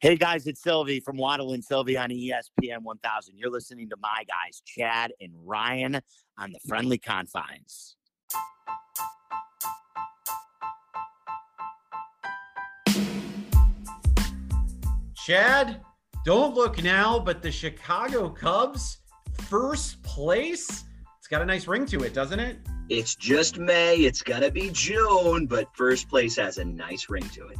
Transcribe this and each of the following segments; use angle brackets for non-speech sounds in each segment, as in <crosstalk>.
Hey guys, it's Silvy from Waddle and Silvy on ESPN 1000. You're listening to my guys, Chad and Ryan, on the Friendly Confines. Chad, don't look now, but the Chicago Cubs, first place. It's got a nice ring to it, doesn't it? It's just May. It's gonna be June, but first place has a nice ring to it.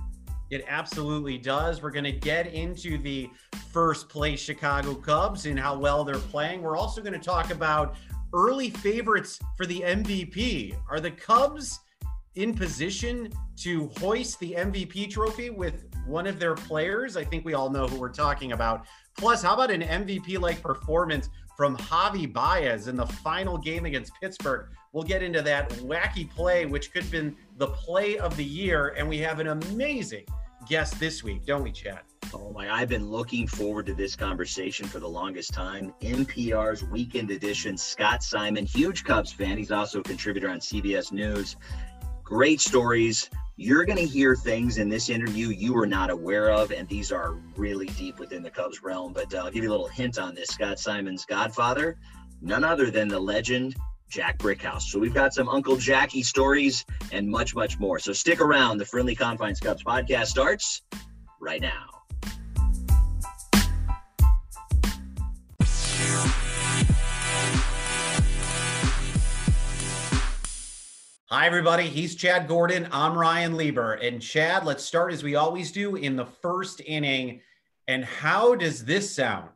It absolutely does. We're going to get into the first place Chicago Cubs and how well they're playing. We're also going to talk about early favorites for the MVP. Are the Cubs in position to hoist the MVP trophy with one of their players? I think we all know who we're talking about. Plus, how about an MVP like performance from Javi Baez in the final game against Pittsburgh? We'll get into that wacky play, which could have been the play of the year. And we have an amazing guest this week, don't we, Chad? Oh my, I've been looking forward to this conversation for the longest time. NPR's weekend edition, Scott Simon, huge Cubs fan. He's also a contributor on CBS News. Great stories. You're going to hear things in this interview you were not aware of, and these are really deep within the Cubs realm. But uh, I'll give you a little hint on this. Scott Simon's godfather, none other than the legend Jack Brickhouse. So we've got some Uncle Jackie stories and much, much more. So stick around. The Friendly Confines Cubs podcast starts right now. Hi, everybody. He's Chad Gordon. I'm Ryan Lieber. And Chad, let's start as we always do in the first inning. And how does this sound?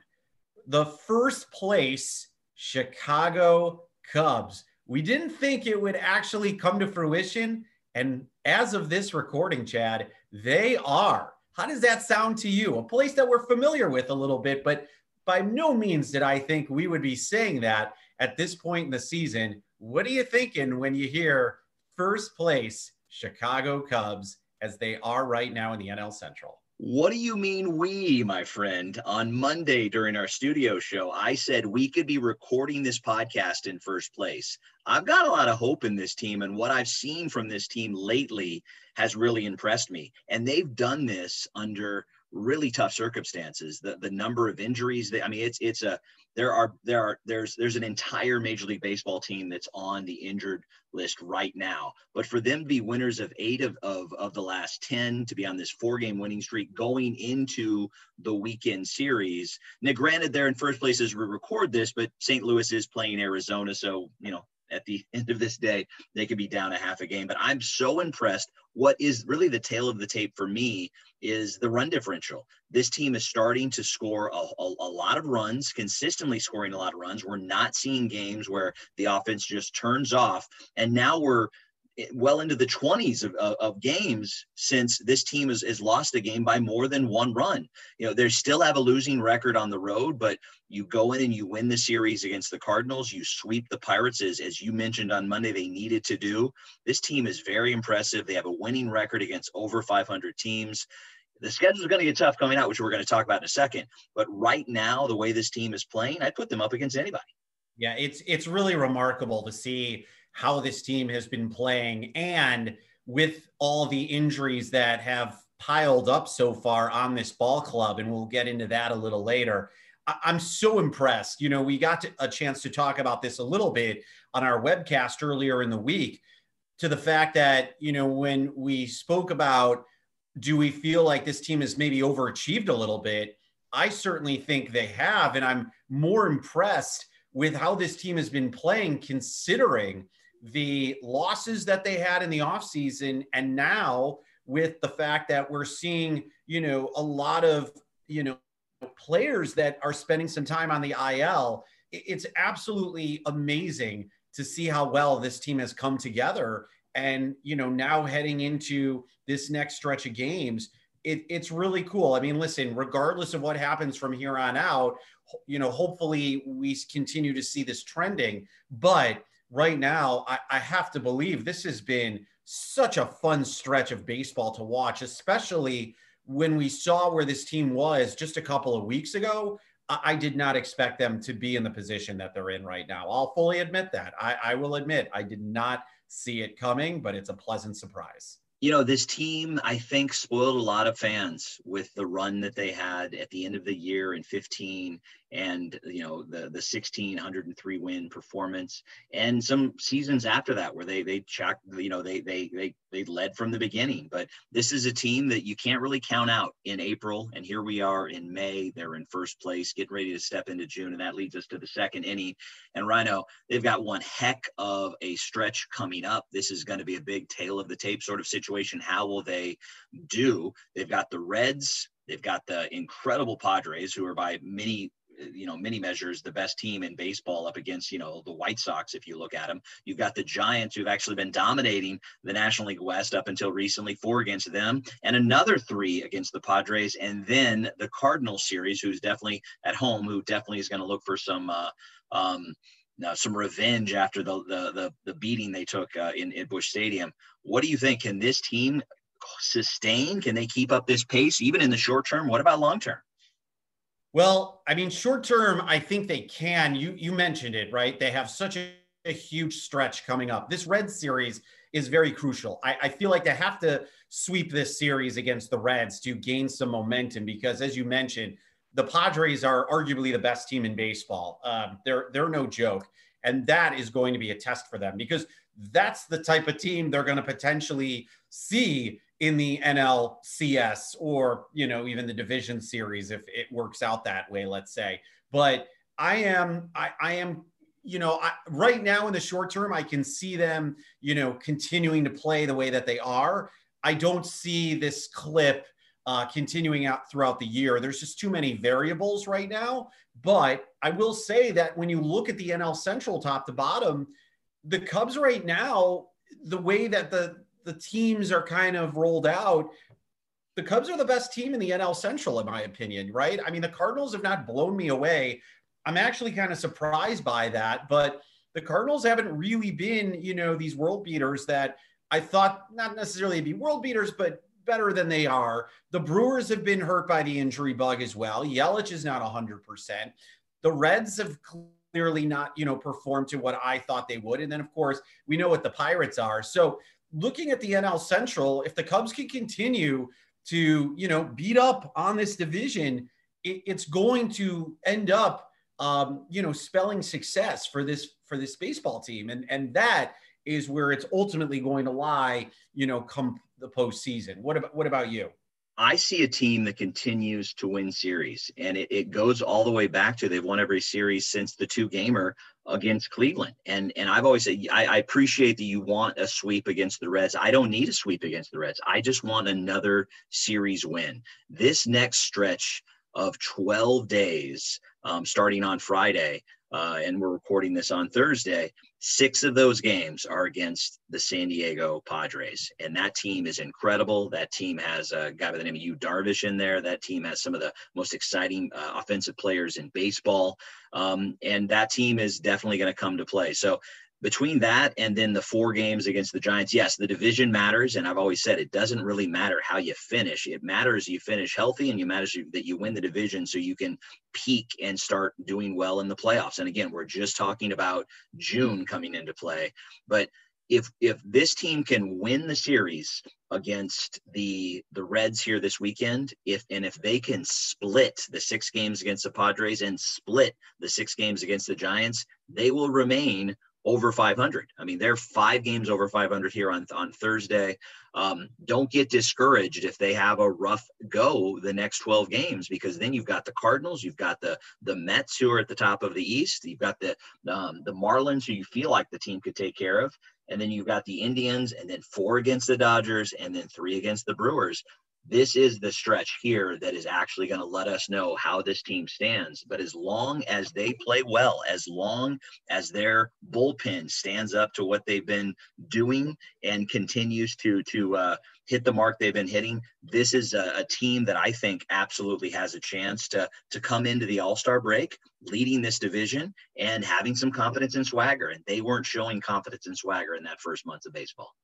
The first place Chicago Cubs. We didn't think it would actually come to fruition. And as of this recording, Chad, they are. How does that sound to you? A place that we're familiar with a little bit, but by no means did I think we would be saying that at this point in the season. What are you thinking when you hear first place Chicago Cubs as they are right now in the NL Central? What do you mean, we, my friend? On Monday during our studio show, I said we could be recording this podcast in first place. I've got a lot of hope in this team, and what I've seen from this team lately has really impressed me. And they've done this under really tough circumstances. The the number of injuries, they, I mean, it's it's a there are there are there's there's an entire Major League Baseball team that's on the injured list right now. But for them to be winners of eight of of, of the last ten, to be on this four game winning streak going into the weekend series. Now, granted, they're in first place as we record this, but St. Louis is playing Arizona, so you know at the <laughs> end of this day, they could be down a half a game. But I'm so impressed. What is really the tale of the tape for me is the run differential. This team is starting to score a, a, a, lot of runs, consistently scoring a lot of runs. We're not seeing games where the offense just turns off. And now we're well into the 20s of, of, of, games since this team has, has lost a game by more than one run. You know, they still have a losing record on the road, but you go in and you win the series against the Cardinals. You sweep the Pirates, as, as you mentioned on Monday, they needed to do. This team is very impressive. They have a winning record against over 500 teams. The schedule is going to get tough coming out, which we're going to talk about in a second. But right now, the way this team is playing, I'd put them up against anybody. Yeah, it's it's really remarkable to see how this team has been playing. And with all the injuries that have piled up so far on this ball club and we'll get into that a little later i'm so impressed. You know we got to, a chance to talk about this a little bit on our webcast earlier in the week to the fact that you know when we spoke about do we feel like this team has maybe overachieved a little bit? I certainly think they have and i'm more impressed with how this team has been playing considering the losses that they had in the offseason and now with the fact that we're seeing you know a lot of you know players that are spending some time on the IL it's absolutely amazing to see how well this team has come together. And you know now heading into this next stretch of games it, it's really cool. I mean listen regardless of what happens from here on out you know hopefully we continue to see this trending. But right now, I, I have to believe this has been such a fun stretch of baseball to watch, especially when we saw where this team was just a couple of weeks ago. I did not expect them to be in the position that they're in right now. I'll fully admit that. I, I, will admit I did not see it coming, but it's a pleasant surprise. you know, this team, I think, spoiled a lot of fans with the run that they had at the end of the year in 15 and, you know, the, the 1603 win performance and some seasons after that where they, they checked, you know, they, they, they, they led from the beginning. But this is a team that you can't really count out in April. And here we are in May. They're in first place, getting ready to step into June. And that leads us to the second inning. And Rhino, they've got one heck of a stretch coming up. This is going to be a big tale of the tape sort of situation. How will they do? They've got the Reds. They've got the incredible Padres, who are by many you know many measures the best team in baseball up against you know the White Sox if you look at them. You've got the Giants who've actually been dominating the National League West up until recently, four against them, and another three against the Padres, and then the Cardinal series, who's definitely at home, who definitely is going to look for some. Uh, um, now, some revenge after the the the, the beating they took uh, in, in Busch Stadium. What do you think? Can this team sustain? Can they keep up this pace even in the short term? What about long term? Well, I mean, short term, I think they can. You you mentioned it, right? They have such a, a huge stretch coming up. This Red series is very crucial. I, I, feel like they have to sweep this series against the Reds to gain some momentum because, as you mentioned, the Padres are arguably the best team in baseball. Um, they're they're no joke, and that is going to be a test for them because that's the type of team they're going to potentially see in the NLCS or you know even the division series if it works out that way let's say. But I am I, I am you know I, right now in the short term I can see them you know continuing to play the way that they are. I don't see this clip uh, continuing out throughout the year. There's just too many variables right now. But I will say that when you look at the NL Central top to bottom the Cubs right now the way that the the teams are kind of rolled out, the Cubs are the best team in the NL Central, in my opinion, right? I mean, the Cardinals have not blown me away. I'm actually kind of surprised by that, but the Cardinals haven't really been, you know, these world beaters that I thought not necessarily be world beaters, but better than they are. The Brewers have been hurt by the injury bug as well. Yelich is not 100%. The Reds have clearly not, you know, performed to what I thought they would. And then, of course, we know what the Pirates are. So looking at the NL Central, if the Cubs can continue to, you know, beat up on this division, it, it's going to end up, um, you know, spelling success for this for this baseball team, and and that is where it's ultimately going to lie, you know, come the postseason. What about what about you? I see a team that continues to win series, and it, it goes all the way back to they've won every series since the two gamer against Cleveland. And and I've always said I, I, appreciate that you want a sweep against the Reds. I don't need a sweep against the Reds. I just want another series win. This next stretch of 12 days, um, starting on Friday, uh, and we're recording this on Thursday. Six of those games are against the San Diego Padres, and that team is incredible. That team has a guy by the name of Yu Darvish in there. That team has some of the most exciting uh, offensive players in baseball, um, and that team is definitely going to come to play. So between that and then the four games against the Giants, yes, the division matters. And I've always said it doesn't really matter how you finish. It matters you finish healthy and you matters that you win the division so you can peak and start doing well in the playoffs. And again, we're just talking about June coming into play. But if if this team can win the series against the the Reds here this weekend, if and if they can split the six games against the Padres and split the six games against the Giants, they will remain over 500. I mean, they're five games over 500 here on, on Thursday. Um, don't get discouraged if they have a rough go the next 12 games, because then you've got the Cardinals, you've got the the Mets who are at the top of the East, you've got the um, the Marlins who you feel like the team could take care of, and then you've got the Indians, and then four against the Dodgers, and then three against the Brewers this is the stretch here that is actually going to let us know how this team stands. But as long as they play well, as long as their bullpen stands up to what they've been doing and continues to to uh, hit the mark they've been hitting, this is a, a team that I think absolutely has a chance to to come into the All Star break leading this division and having some confidence in swagger. And they weren't showing confidence in swagger in that first month of baseball.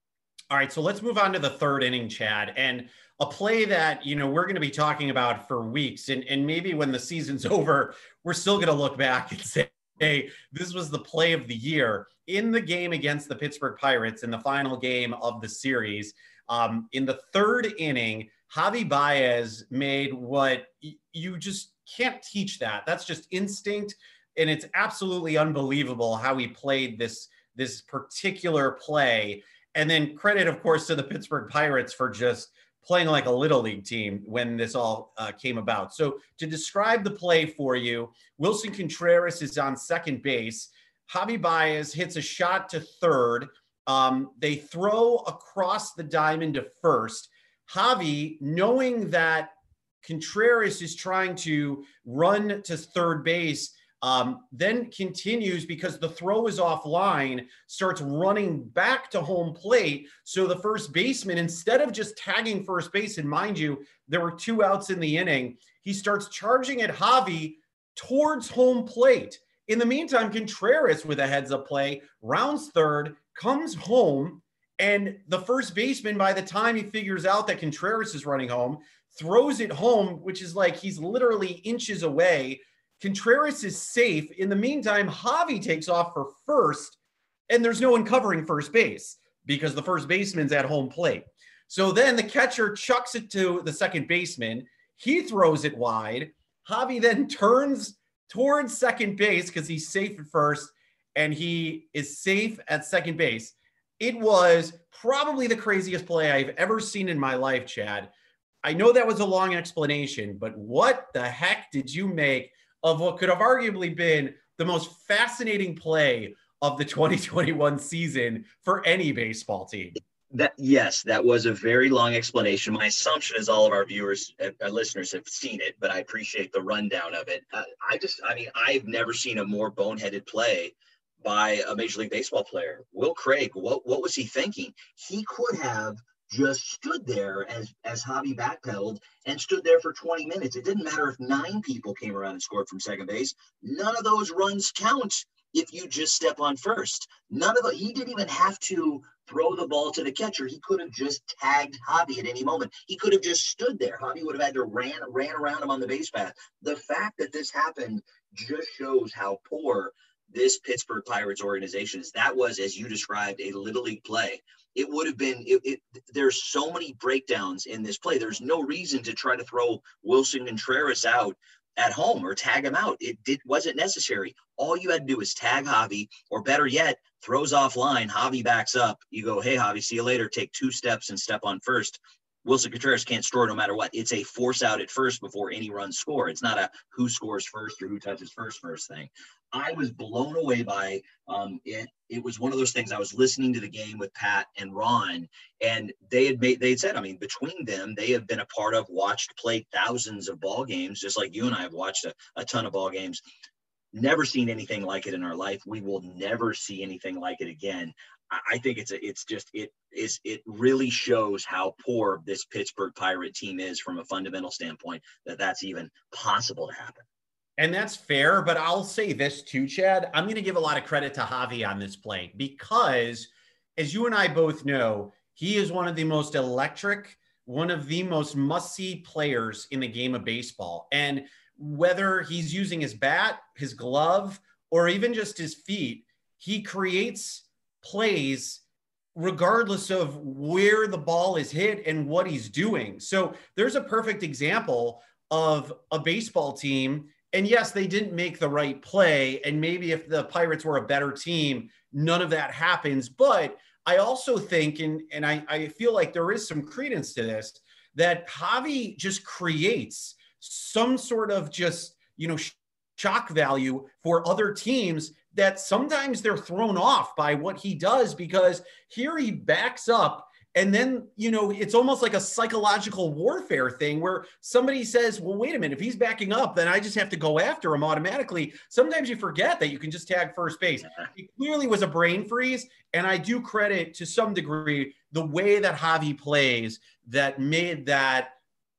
All right, so let's move on to the third inning, Chad, and a play that you know we're going to be talking about for weeks, and and maybe when the season's <laughs> over, we're still going to look back and say, "Hey, this was the play of the year." In the game against the Pittsburgh Pirates, in the final game of the series, Um, in the third inning, Javi Baez made what you just can't teach that. That's just instinct. And it's absolutely unbelievable how he played this, this particular play. And then credit, of course, to the Pittsburgh Pirates for just playing like a little league team when this all uh, came about. So to describe the play for you, Willson Contreras is on second base. Javi Baez hits a shot to third. Um, they throw across the diamond to first. Javi, knowing that Contreras is trying to run to third base, um, then continues because the throw is offline, starts running back to home plate. So the first baseman, instead of just tagging first base, and mind you, there were two outs in the inning, he starts charging at Javi towards home plate. In the meantime, Contreras with a heads up play, rounds third, comes home, and the first baseman, by the time he figures out that Contreras is running home, throws it home, which is like he's literally inches away. Contreras is safe. In the meantime, Javi takes off for first, and there's no one covering first base because the first baseman's at home plate. So then the catcher chucks it to the second baseman. He throws it wide. Javi then <laughs> turns towards second base because he's safe at first and he is safe at second base. It was probably the craziest play I've ever seen in my life, Chad. I know that was a long explanation, but what the heck did you make of what could have arguably been the most fascinating play of the <laughs> 2021 season for any baseball team? That yes, that was a very long explanation. My assumption is all of our viewers, uh, our listeners, have seen it, but I appreciate the rundown of it. Uh, I just, I mean, I've never seen a more boneheaded play by a Major League Baseball player. Will Craig, what what was he thinking? He could have just stood there as as Javi backpedaled and stood there for 20 minutes. It didn't matter if nine people came around and scored from second base. None of those runs count if you just step on first. None of it. He didn't even have to throw the ball to the catcher. He could have just tagged Javi at any moment. He could have just stood there. Javi would have had to ran ran around him on the base path. The fact that this happened just shows how poor this Pittsburgh Pirates organization is. That was, as you described, a little league play. It would have been. It, it, there's so many breakdowns in this play. There's no reason to try to throw Willson Contreras out at home or tag him out. It did wasn't necessary. All you had to do was tag Javi, or better yet, throws offline. Javi backs up. You go, hey Javi, see you later. Take two steps and step on first. Willson Contreras can't score no matter what. It's a force out at first before any runs score. It's not a who scores first or who touches first first thing. I was blown away by um, it. It was one of those things. I was listening to the game with Pat and Ron, and they had made they had said, I mean, between them, they have been a part of, watched, played thousands of ball games, just like you and I have watched a, a ton of ball games never seen anything like it in our life. We will never see anything like it again. I think it's a, it's just it is it really shows how poor this Pittsburgh Pirate team is from a fundamental standpoint that that's even possible to happen. And that's fair, but I'll say this too, Chad. I'm going to give a lot of credit to Javi on this play because, as you and I both know, he is one of the most electric, one of the most must see players in the game of baseball. And whether he's using his bat, his glove, or even just his feet, he creates plays regardless of where the ball is hit and what he's doing. So there's a perfect example of a baseball team. And yes, they didn't make the right play. And maybe if the Pirates were a better team, none of that happens. But I also think, and, and I, I feel like there is some credence to this, that Javi just creates some sort of just, you know, shock value for other teams that sometimes they're thrown off by what he does because here he backs up and then you know it's almost like a psychological warfare thing where somebody says well wait a minute. If he's backing up then i just have to go after him automatically. Sometimes you forget that you can just tag first base. <laughs> It clearly was a brain freeze and i do credit to some degree the way that javi plays that made that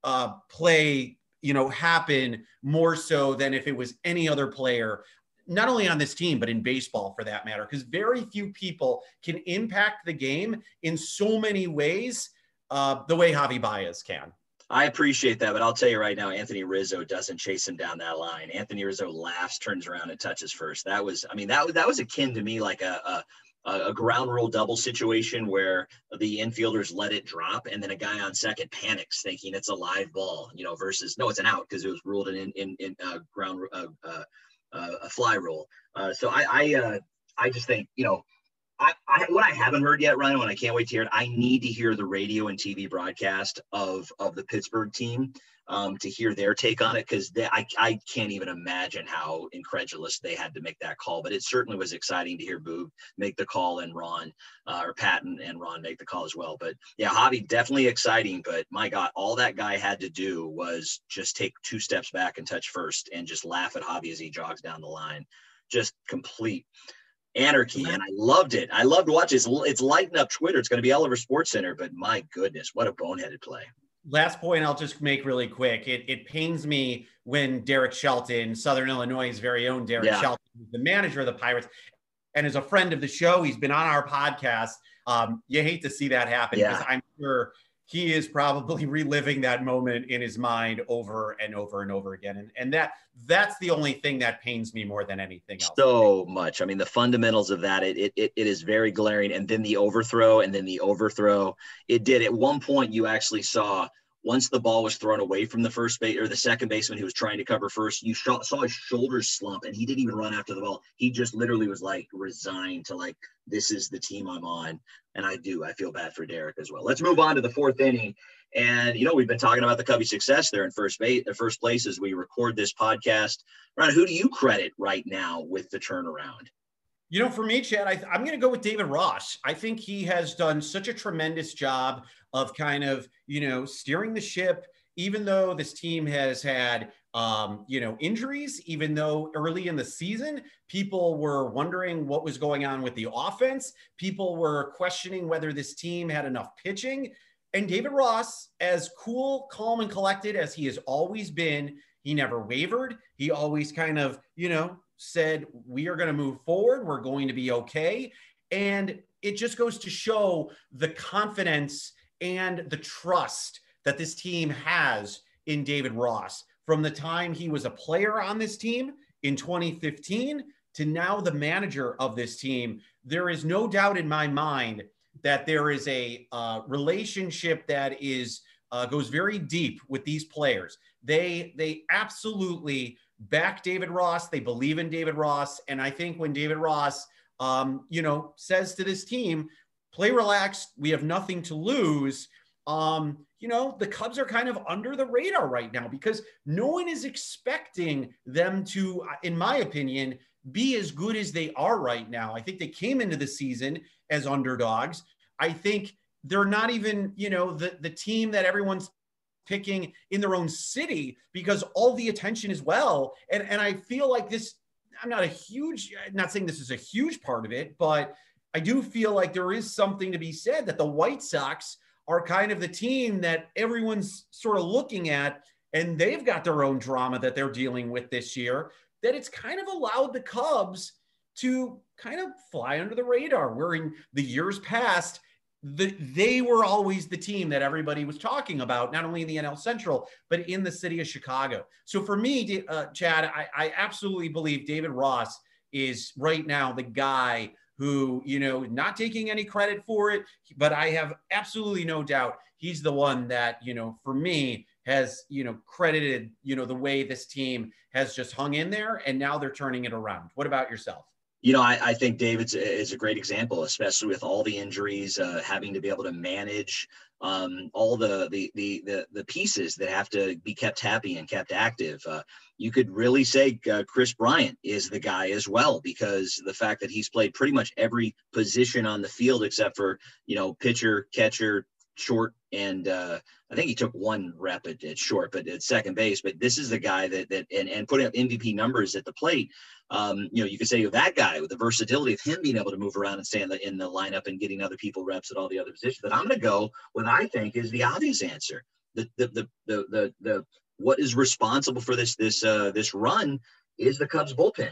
uh, play you know happen more so than if it was any other player not only on this team, but in baseball for that matter, because very few people can impact the game in so many ways uh, the way Javi Baez can. I appreciate that, but I'll tell you right now, Anthony Rizzo doesn't chase him down that line. Anthony Rizzo laughs, turns around, and touches first. That was, I mean, that was that was akin to me like a, a a ground rule double situation where the infielders let it drop and then a guy on second panics thinking it's a live ball, you know, versus no, it's an out because it was ruled in in in uh, ground uh, uh, a fly rule. Uh, so I I uh, I just think you know. I, I, what I haven't heard yet, Ryan, and I can't wait to hear it. I need to hear the radio and TV broadcast of of the Pittsburgh team um, to hear their take on it because I, I can't even imagine how incredulous they had to make that call. But it certainly was exciting to hear Boob make the call and Ron uh, or Patton and Ron make the call as well. But yeah, Javi definitely exciting. But my God, all that guy had to do was just take two steps back and touch first and just laugh at Javi as he jogs down the line. Just complete anarchy and i loved it i loved watching it's, it's lighting up twitter it's going to be all over sports center but my goodness what a boneheaded play last point I'll just make really quick. It, it pains me when Derek Shelton, Southern Illinois' very own Derek yeah. Shelton, the manager of the Pirates, and as a friend of the show, he's been on our podcast. Um, you hate to see that happen because yeah. I'm sure he is probably <laughs> reliving that moment in his mind over and over and over again. And, and that that's the only thing that pains me more than anything else. So much. I mean, the fundamentals of that, it, it, it is very glaring. And then the overthrow and then the overthrow. It did at one point you actually saw once the ball was thrown away from the first base or the second baseman who was trying to cover first, you saw, saw his shoulders slump and he didn't even run after the ball. He just literally was like resigned to like, this is the team I'm on. And I do, I feel bad for Derek as well. Let's move on to the fourth inning. And, you know, we've been talking about the Cubby success there in first base, the first place as we record this podcast. Ron, who do you credit right now with the turnaround? You know, for me, Chad, I, am going to go with David Ross. I think he has done such a tremendous job of kind of, you know, steering the ship, even though this team has had, um, you know, injuries, even though early in the season, people were wondering what was going on with the offense. People were questioning whether this team had enough pitching. And David Ross, as cool, calm, and collected as he has always been, he never wavered. He always kind of, you know, said, We are going to move forward. We're going to be okay. And it just goes to show the confidence and the trust that this team has in David Ross from the time he was a player on this team in 2015 to now the manager of this team. There is no doubt in my mind that there is a uh, relationship that is uh, goes very deep with these players. They they absolutely back David Ross. They believe in David Ross, and I think when David Ross, um, you know, says to this team, play relaxed. We have nothing to lose. Um, you know, the Cubs are kind of under the radar right now because no one is expecting them to, in my opinion, be as good as they are right now. I think they came into the season as underdogs. I think they're not even, you know, the, the team that everyone's picking in their own city because all the attention is well. And, and I feel like this, I'm not a huge, not saying this is a huge part of it, but I do feel like there is something to be said that the White Sox are kind of the team that everyone's sort of looking at, and they've got their own drama that they're dealing with this year. That it's kind of allowed the Cubs to kind of fly under the radar. Where in the years past, the, they were always the team that everybody was talking about, not only in the NL Central, but in the city of Chicago. So for me, uh, Chad, I, I absolutely believe David Ross is right now the guy who, you know, not taking any credit for it, but I have absolutely no doubt he's the one that, you know, for me has, you know, credited, you know, the way this team has just hung in there and now they're turning it around. What about yourself? You know, I, I think David's is a great example, especially with all the injuries, uh, having to be able to manage um, all the, the, the the the pieces that have to be kept happy and kept active. Uh, you could really say uh, Kris Bryant is the guy as well because the fact that he's played pretty much every position on the field except for you know pitcher, catcher, short, and uh, I think he took one rep at, at, short, but at second base. But this is the guy that that and, and putting up MVP numbers at the plate. Um, you know, you could say that guy with the versatility of him being able to move around and stay in the in the lineup and getting other people reps at all the other positions. But I'm going to go what I think is the obvious answer. The the the the the, the what is responsible for this this uh, this run is the Cubs bullpen.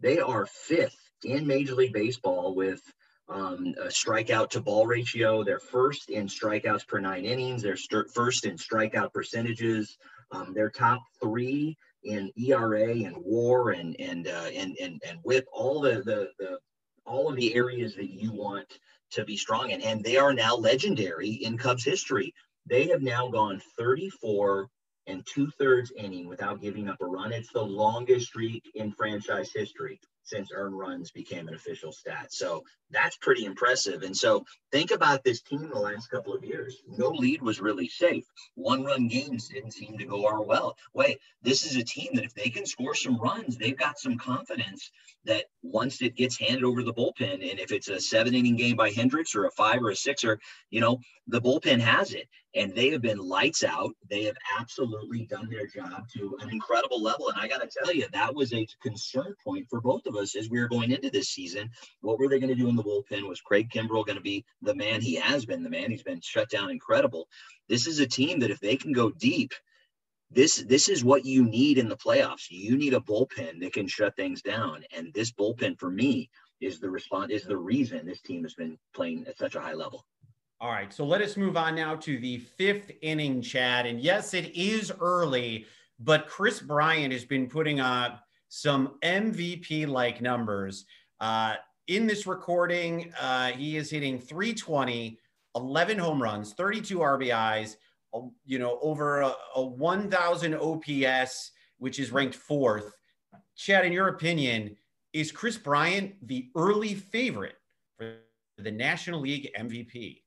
They are fifth in Major League Baseball with um, a strikeout to ball ratio. They're first in strikeouts per nine innings. They're st- first in strikeout percentages. Um, they're top three in ERA and WAR and and uh, and and and WHIP. All the the the all of the areas that you want to be strong in. And they are now legendary in Cubs history. They have now gone 34 and two thirds inning without giving up a run. It's the longest streak in franchise history since earned runs became an official stat. So that's pretty impressive. And so think about this team the last couple of years. No lead was really safe. One run games didn't seem to go our well way. This is a team that if they can score some runs, they've got some confidence that once it gets handed over the bullpen, and if it's a seven inning game by Hendricks or a five or a sixer, you know, the bullpen has it. And they have been lights out. They have absolutely done their job to an incredible level. And I got to tell you, that was a concern point for both of us as we were going into this season. What were they going to do in the bullpen? Was Craig Kimbrel going to be the man he has been? The man he's been shut down incredible. This is a team that if they can go deep, this this is what you need in the playoffs. You need a bullpen that can shut things down. And this bullpen for me is the response is the reason this team has been playing at such a high level. All right, so let us move on now to the fifth inning, Chad. And yes, it is early, but Kris Bryant has been putting up some MVP like numbers. Uh, in this recording, uh, he is hitting 320, 11 home runs, 32 RBIs, you know, over a, a 1,000 OPS, which is ranked fourth. Chad, in your opinion, is Kris Bryant the early favorite for the National League MVP?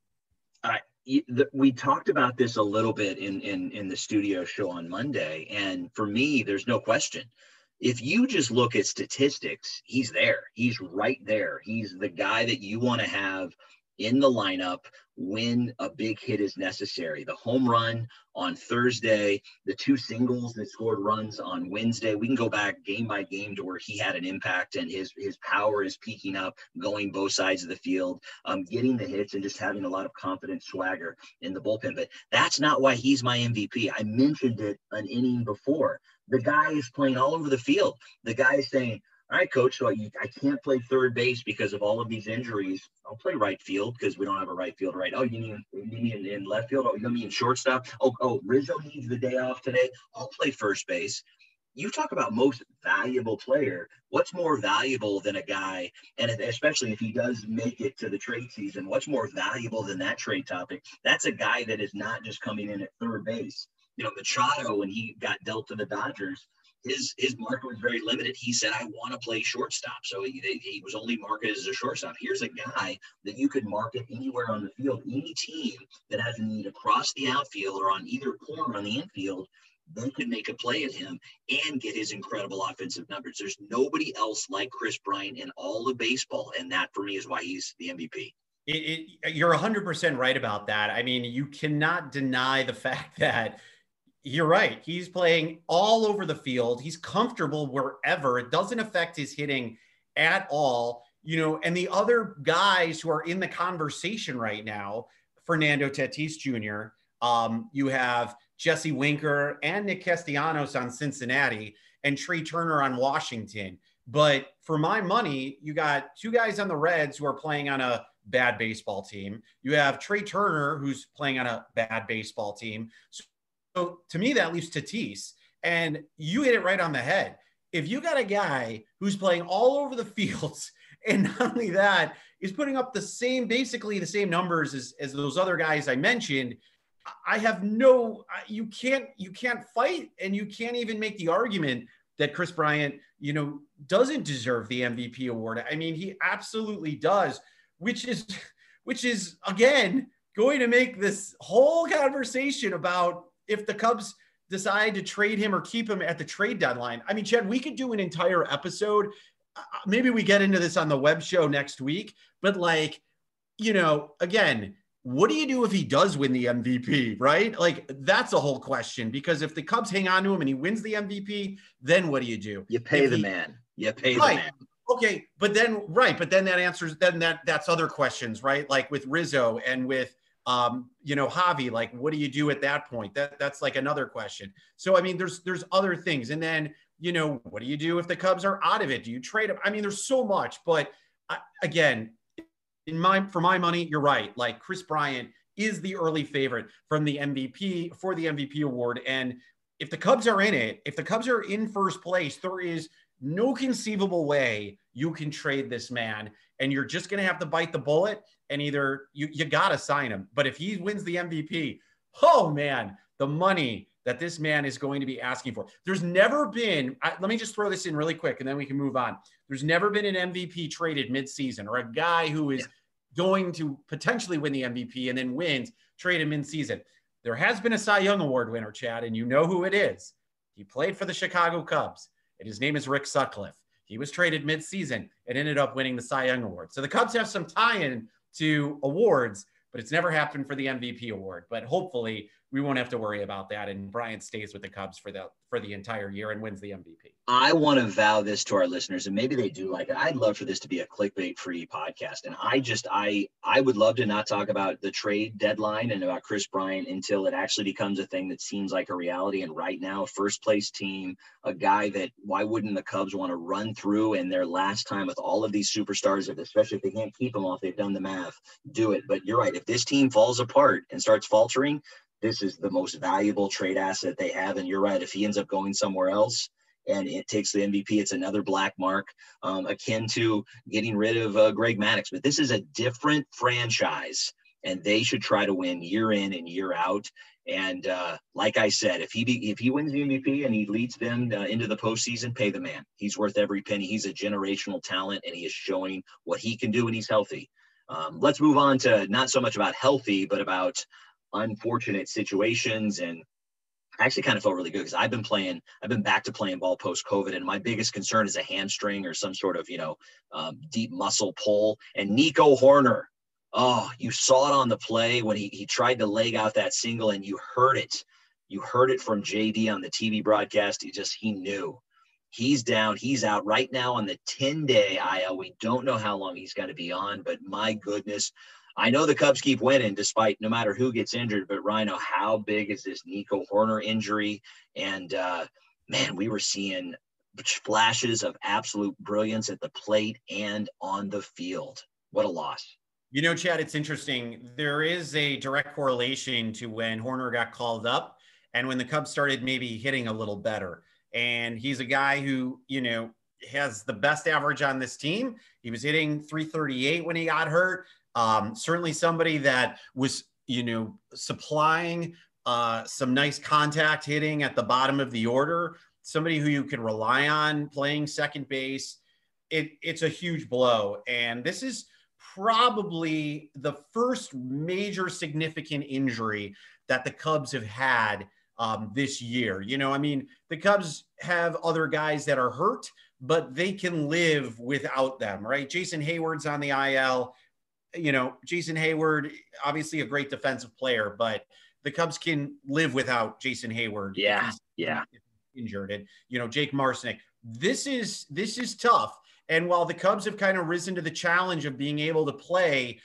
We talked about this a little bit in, in in the studio show on Monday, and for me, there's no question. If you just look at statistics, he's there. He's right there. He's the guy that you want to have in the lineup when a big hit is necessary. The home run on Thursday, the two singles that scored runs on Wednesday. We can go back game by game to where he had an impact and his his power is peaking up, going both sides of the field, um, getting the hits and just having a lot of confidence, swagger in the bullpen. But that's not why he's my MVP. I mentioned it an inning before. The guy is playing all over the field. The guy is saying, all right, coach, so I, I can't play third base because of all of these injuries. I'll play right field because we don't have a right field right. Oh, you need, mean in, in left field? Oh, you mean shortstop? Oh, oh, Rizzo needs the day off today. I'll play first base. You talk about most valuable player. What's more valuable than a guy, and especially if he does make it to the trade season, what's more valuable than that trade topic? That's a guy that is not just coming in at third base. You know, Machado, when he got dealt to the Dodgers, his his market was very limited. He said, "I want to play shortstop," so he, he was only marketed as a shortstop. Here's a guy that you could market anywhere on the field. Any team that has a need across the outfield or on either corner on the infield, they could make a play at him and get his incredible offensive numbers. There's nobody else like Kris Bryant in all of baseball, and that for me is why he's the MVP. It, it, you're 100% right about that. I mean, you cannot deny the <laughs> fact that you're right. He's playing all over the field. He's comfortable wherever. It doesn't affect his hitting at all. You know, and the other guys who are in the conversation right now, Fernando Tatis Jr., um, you have Jesse Winker and Nick Castellanos on Cincinnati and Trea Turner on Washington. But for my money, you got two guys on the Reds who are playing on a bad baseball team. You have Trea Turner, who's playing on a bad baseball team. So so to me, that leaves Tatis. And you hit it right on the head. If you got a guy who's playing all over the <laughs> fields, and not only that, is putting up the same, basically the same numbers as, as those other guys I mentioned, I have no, you can't, you can't fight, and you can't even make the argument that Kris Bryant, you know, doesn't deserve the MVP award. I mean, he absolutely does, which is, <laughs> which is again going to make this whole conversation about if the Cubs decide to trade him or keep him at the trade deadline. I mean, Chad, we could do an entire episode. Uh, maybe we get into this on the web show next week, but like, you know, again, what do you do if he does win the MVP, right? Like, that's a whole question because if the Cubs hang on to him and he wins the MVP, then what do you do? You pay if the he, man. You pay right. the man. Okay, but then right, but then that answers then that that's other questions, right? Like with Rizzo and with um, you know, Javi, like, what do you do at that point? That that's like another question. So, I mean, there's there's other things, and then you know, what do you do if the Cubs are out of it? Do you trade them? I mean, there's so much, but I, again, in my for my money, you're right. Like Kris Bryant is the early favorite from the MVP for the MVP award, and if the Cubs are in it, if the Cubs are in first place, there is no conceivable way you can trade this man and you're just going to have to bite the bullet and either you, you got to sign him. But if he wins the MVP, oh man, the money that this man is going to be asking for. There's never been, I, let me just throw this in really quick and then we can move on. There's never been an MVP traded midseason or a guy who is yeah. going to potentially win the MVP and then wins traded midseason. There has been a Cy Young Award winner, Chad, and you know who it is. He played for the Chicago Cubs, and his name is Rick Sutcliffe. He was traded midseason and ended up winning the Cy Young Award. So the Cubs have some tie in to awards, but it's never happened for the MVP award. But hopefully, we won't have to worry about that. And Bryant stays with the Cubs for the for the entire year and wins the MVP. I want to vow this to our listeners, and maybe they do like it. I'd love for this to be a clickbait free podcast. And I just I I would love to not talk about the trade deadline and about Kris Bryant until it actually becomes a thing that seems like a reality. And right now, first place team, a guy that why wouldn't the Cubs want to run through in their last time with all of these superstars, especially if they can't keep them off, they've done the math, do it. But you're right. If this team falls apart and starts faltering, this is the most valuable trade asset they have. And you're right, if he ends up going somewhere else and it takes the MVP, it's another black mark um, akin to getting rid of uh, Greg Maddux. But this is a different franchise, and they should try to win year in and year out. And uh, like I said, if he be, if he wins the MVP and he leads them uh, into the postseason, pay the man. He's worth every penny. He's a generational talent, and he is showing what he can do when he's healthy. Um, let's move on to not so much about healthy, but about unfortunate situations and I actually kind of felt really good because I've been playing, I've been back to playing ball post COVID, and my biggest concern is a hamstring or some sort of, you know, um, deep muscle pull. And Nico Hoerner, oh, you saw it on the play when he, he tried to leg out that single, and you heard it. You heard it from JD on the TV broadcast. He just, he knew. He's down. He's out right now on the 10 day IL. We don't know how long he's going to be on, but my goodness, I know the Cubs keep winning despite no matter who gets injured, but Rhino, how big is this Nico Hoerner injury? And uh, man, we were seeing flashes of absolute brilliance at the plate and on the field. What a loss. You know, Chad, it's interesting. There is a direct correlation to when Hoerner got called up and when the Cubs started maybe hitting a little better. And he's a guy who, you know, has the best average on this team. He was hitting 338 when he got hurt. Um, certainly somebody that was, you know, supplying uh, some nice contact hitting at the bottom of the order, somebody who you can rely on playing second base. It, it's a huge blow. And this is probably the first major significant injury that the Cubs have had um, this year. You know, I mean, the Cubs have other guys that are hurt, but they can live without them, right? Jason Heyward's on the IL you know, Jason Heyward, obviously a great defensive player, but the Cubs can live without Jason Heyward. Yeah, yeah. Injured, and you know, Jake Marisnick. This is this is tough. And while the Cubs have kind of risen to the challenge of being able to play,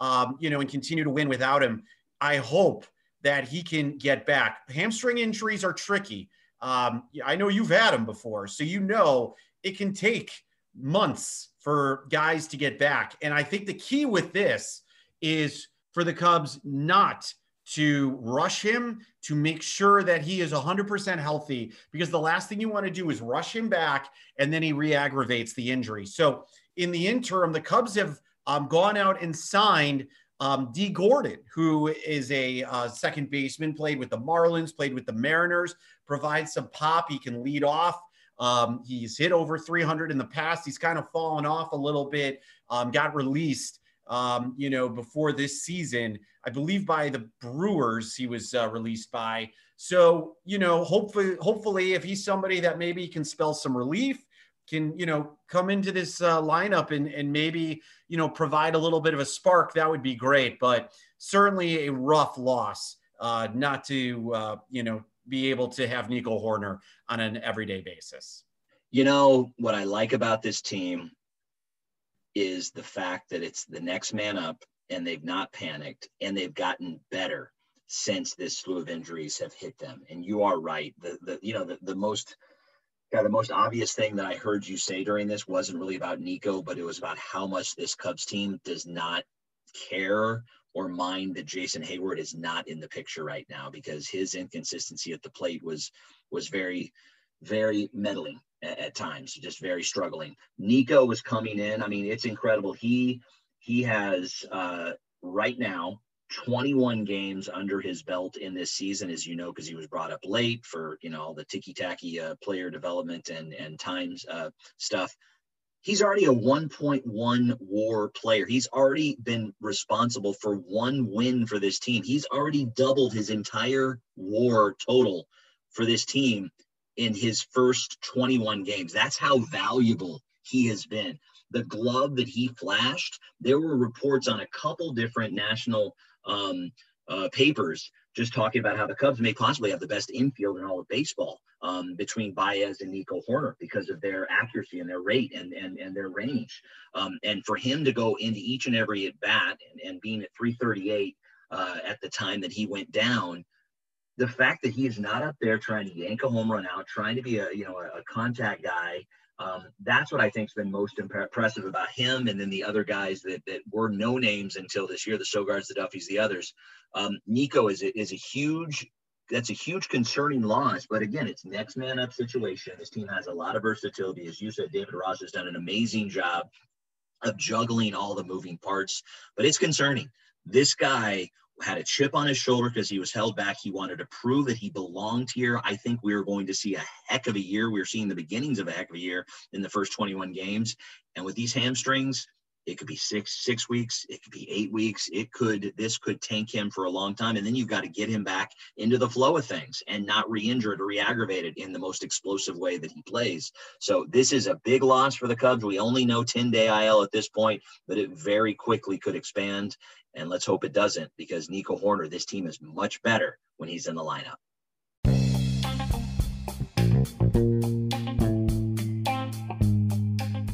um, you know, and continue to win without him, I hope that he can get back. Hamstring injuries are tricky. Um, I know you've had them before, so you know it can take months for guys to get back. And I think the key with this is for the Cubs not to rush him to make sure that he is 100% healthy because the last thing you want to do is rush him back and then he re-aggravates the injury. So in the interim, the Cubs have um, gone out and signed um, Dee Gordon, who is a uh, second baseman, played with the Marlins, played with the Mariners, provides some pop. He can lead off. Um, he's hit over 300 in the past. He's kind of fallen off a little bit. Um, got released, um, you know, before this season. I believe by the Brewers he was uh, released by. So you know, hopefully, hopefully, if he's somebody that maybe can spell some relief, can you know come into this uh, lineup and and maybe you know provide a little bit of a spark, that would be great. But certainly a rough loss. Uh, not to uh, you know be able to have Nico Hoerner on an everyday basis. You know, what I like about this team is the fact that it's the next man up and they've not panicked and they've gotten better since this slew of injuries have hit them. And you are right. The, the you know, the, the most yeah, the most obvious thing that I heard you say during this wasn't really about Nico, but it was about how much this Cubs team does not care or mind that Jason Heyward is not in the picture right now because his inconsistency at the plate was was very very meddling at, at times, just very struggling. Nico was coming in. I mean, it's incredible. He he has uh, right now 21 games under his belt in this season, as you know, because he was brought up late for you know all the ticky tacky uh, player development and and times uh, stuff. He's already a 1.1 WAR player. He's already been responsible for one win for this team. He's already doubled his entire WAR total for this team in his first 21 games. That's how valuable he has been. The glove that he flashed, there were reports on a couple different national um, uh, papers just talking about how the Cubs may possibly have the best infield in all of baseball um, between Baez and Nico Hoerner because of their accuracy and their rate and and, and their range. Um, and for him to go into each and every at bat and, and being at 338 uh, at the time that he went down, the fact that he is not up there trying to yank a home run out, trying to be a you know a, a contact guy um, that's what I think has been most impressive about him, and then the other guys that, that were no names until this year, the Sogard's, the Duffys, the others. Um, Nico is a, is a huge that's a huge concerning loss, but again, it's next man up situation. This team has a lot of versatility, as you said. David Ross has done an amazing job of juggling all the moving parts, but it's concerning. This guy had a chip on his shoulder because he was held back. He wanted to prove that he belonged here. I think we are going to see a heck of a year. We're seeing the beginnings of a heck of a year in the first 21 games. And with these hamstrings, it could be six six weeks it could be eight weeks it could this could tank him for a long time and then you've got to get him back into the flow of things and not re-injure it or re-aggravate it in the most explosive way that he plays so this is a big loss for the cubs we only know 10 day il at this point but it very quickly could expand and let's hope it doesn't because nico Hoerner, this team is much better when he's in the lineup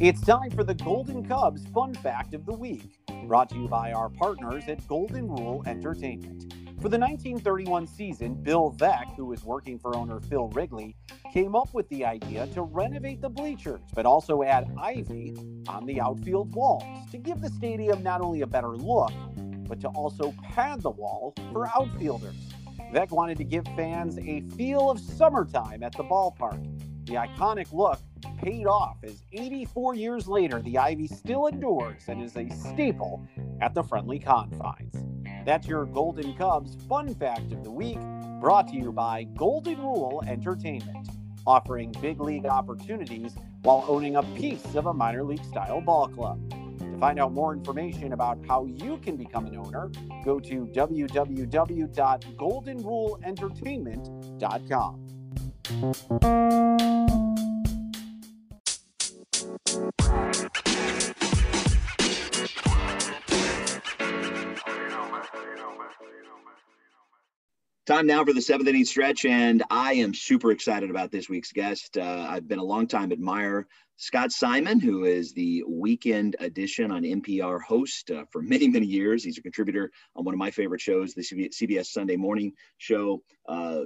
It's time for the Golden Cubs Fun Fact of the Week, brought to you by our partners at Golden Rule Entertainment. For the 1931 season, Bill Veeck, who was working for owner Phil Wrigley, came up with the idea to renovate the bleachers, but also add ivy on the outfield walls to give the stadium not only a better look, but to also pad the wall for outfielders. Veeck wanted to give fans a feel of summertime at the ballpark. The iconic look paid off as 84 years later, the Ivy still endures and is a staple at the friendly confines. That's your Golden Cubs fun fact of the week, brought to you by Golden Rule Entertainment, offering big league opportunities while owning a piece of a minor league style ball club. Find out more information about how you can become an owner, go to www.goldenruleentertainment.com. Time now for the seventh inning stretch, and I am super excited about this week's guest. Uh, I've been a long time admirer, Scott Simon, who is the weekend edition on NPR host uh, for <laughs> many, many years. He's a contributor on one of my favorite shows, the CBS Sunday Morning Show. Uh,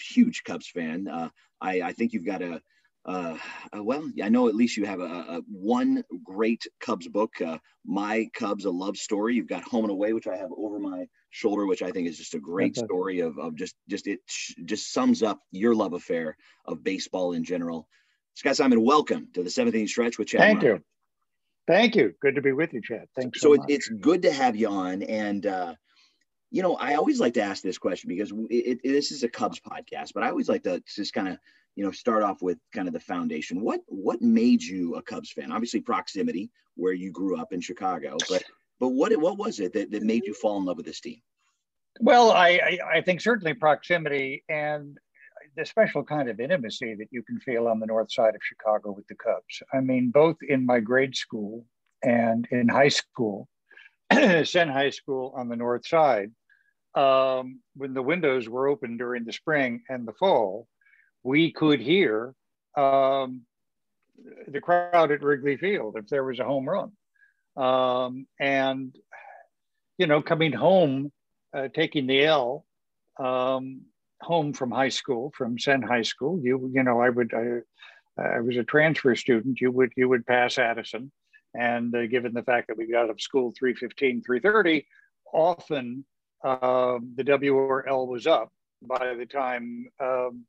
huge Cubs fan. Uh, I, I think you've got a uh, uh, well, I know at least you have a, a one great Cubs book, uh, My Cubs: A Love Story. You've got Home and Away, which I have over my shoulder, which I think is just a great story of, of just just it just sums up your love affair of baseball in general. Scott Simon, welcome to the seventh inning stretch with Chad. Thank you. Thank you. Good to be with you, Chad. Thanks. So, so it's good to have you on, and uh, you know I always like to ask this question because it, it, this is a Cubs podcast, but I always like to just kind of you know start off with kind of the foundation what what made you a cubs fan obviously proximity where you grew up in chicago but but what what was it that, that made you fall in love with this team well I, I i think certainly proximity and the special kind of intimacy that you can feel on the north side of chicago with the cubs i mean both in my grade school and in high school <clears throat> Senn High School on the north side, um, when the windows were open during the spring and the fall, we could hear um, the crowd at Wrigley Field if there was a home run. Um, and, you know, coming home, uh, taking the L um, home from high school, from Senn High School, you, you know, I would, I, I was a transfer student, you would, you would pass Addison. And uh, given the fact that we got out of school 315, 330, often uh, the WRL was up by the time um,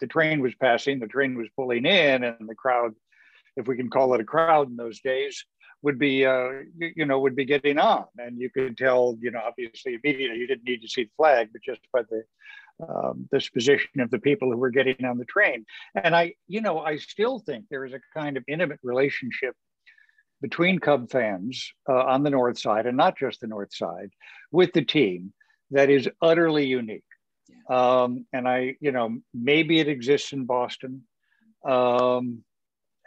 the train was passing, the train was pulling in, and the crowd, if we can call it a crowd in those days, would be uh, you, know would be getting on, and you could tell you know obviously immediately you didn't need to see the flag, but just by the um, disposition of the people who were getting on the train. And I you know I still think there is a kind of intimate relationship between Cub fans uh, on the north side, and not just the north side, with the team that is utterly unique. Um, and I, you know, maybe it exists in Boston. Um,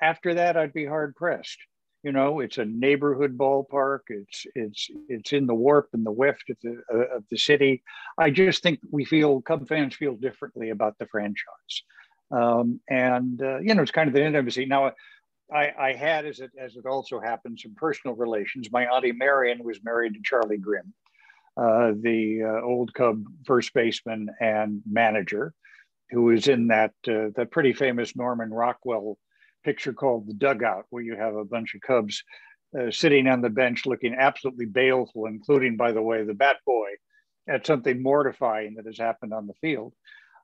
after that, I'd be hard pressed. You know, it's a neighborhood ballpark. It's it's it's in the warp and the weft of the uh, of the city. I just think we feel Cub fans feel differently about the franchise, um, and uh, you know, it's kind of the intimacy. Now, I, I had, as it as it also happened, some personal relations. My auntie Marion was married to Charlie Grimm, uh, the uh, old Cub first baseman and manager, who was in that uh, that pretty famous Norman Rockwell picture called The Dugout, where you have a bunch of Cubs uh, sitting on the bench looking absolutely baleful, including, by the way, the Bat Boy, at something mortifying that has happened on the field.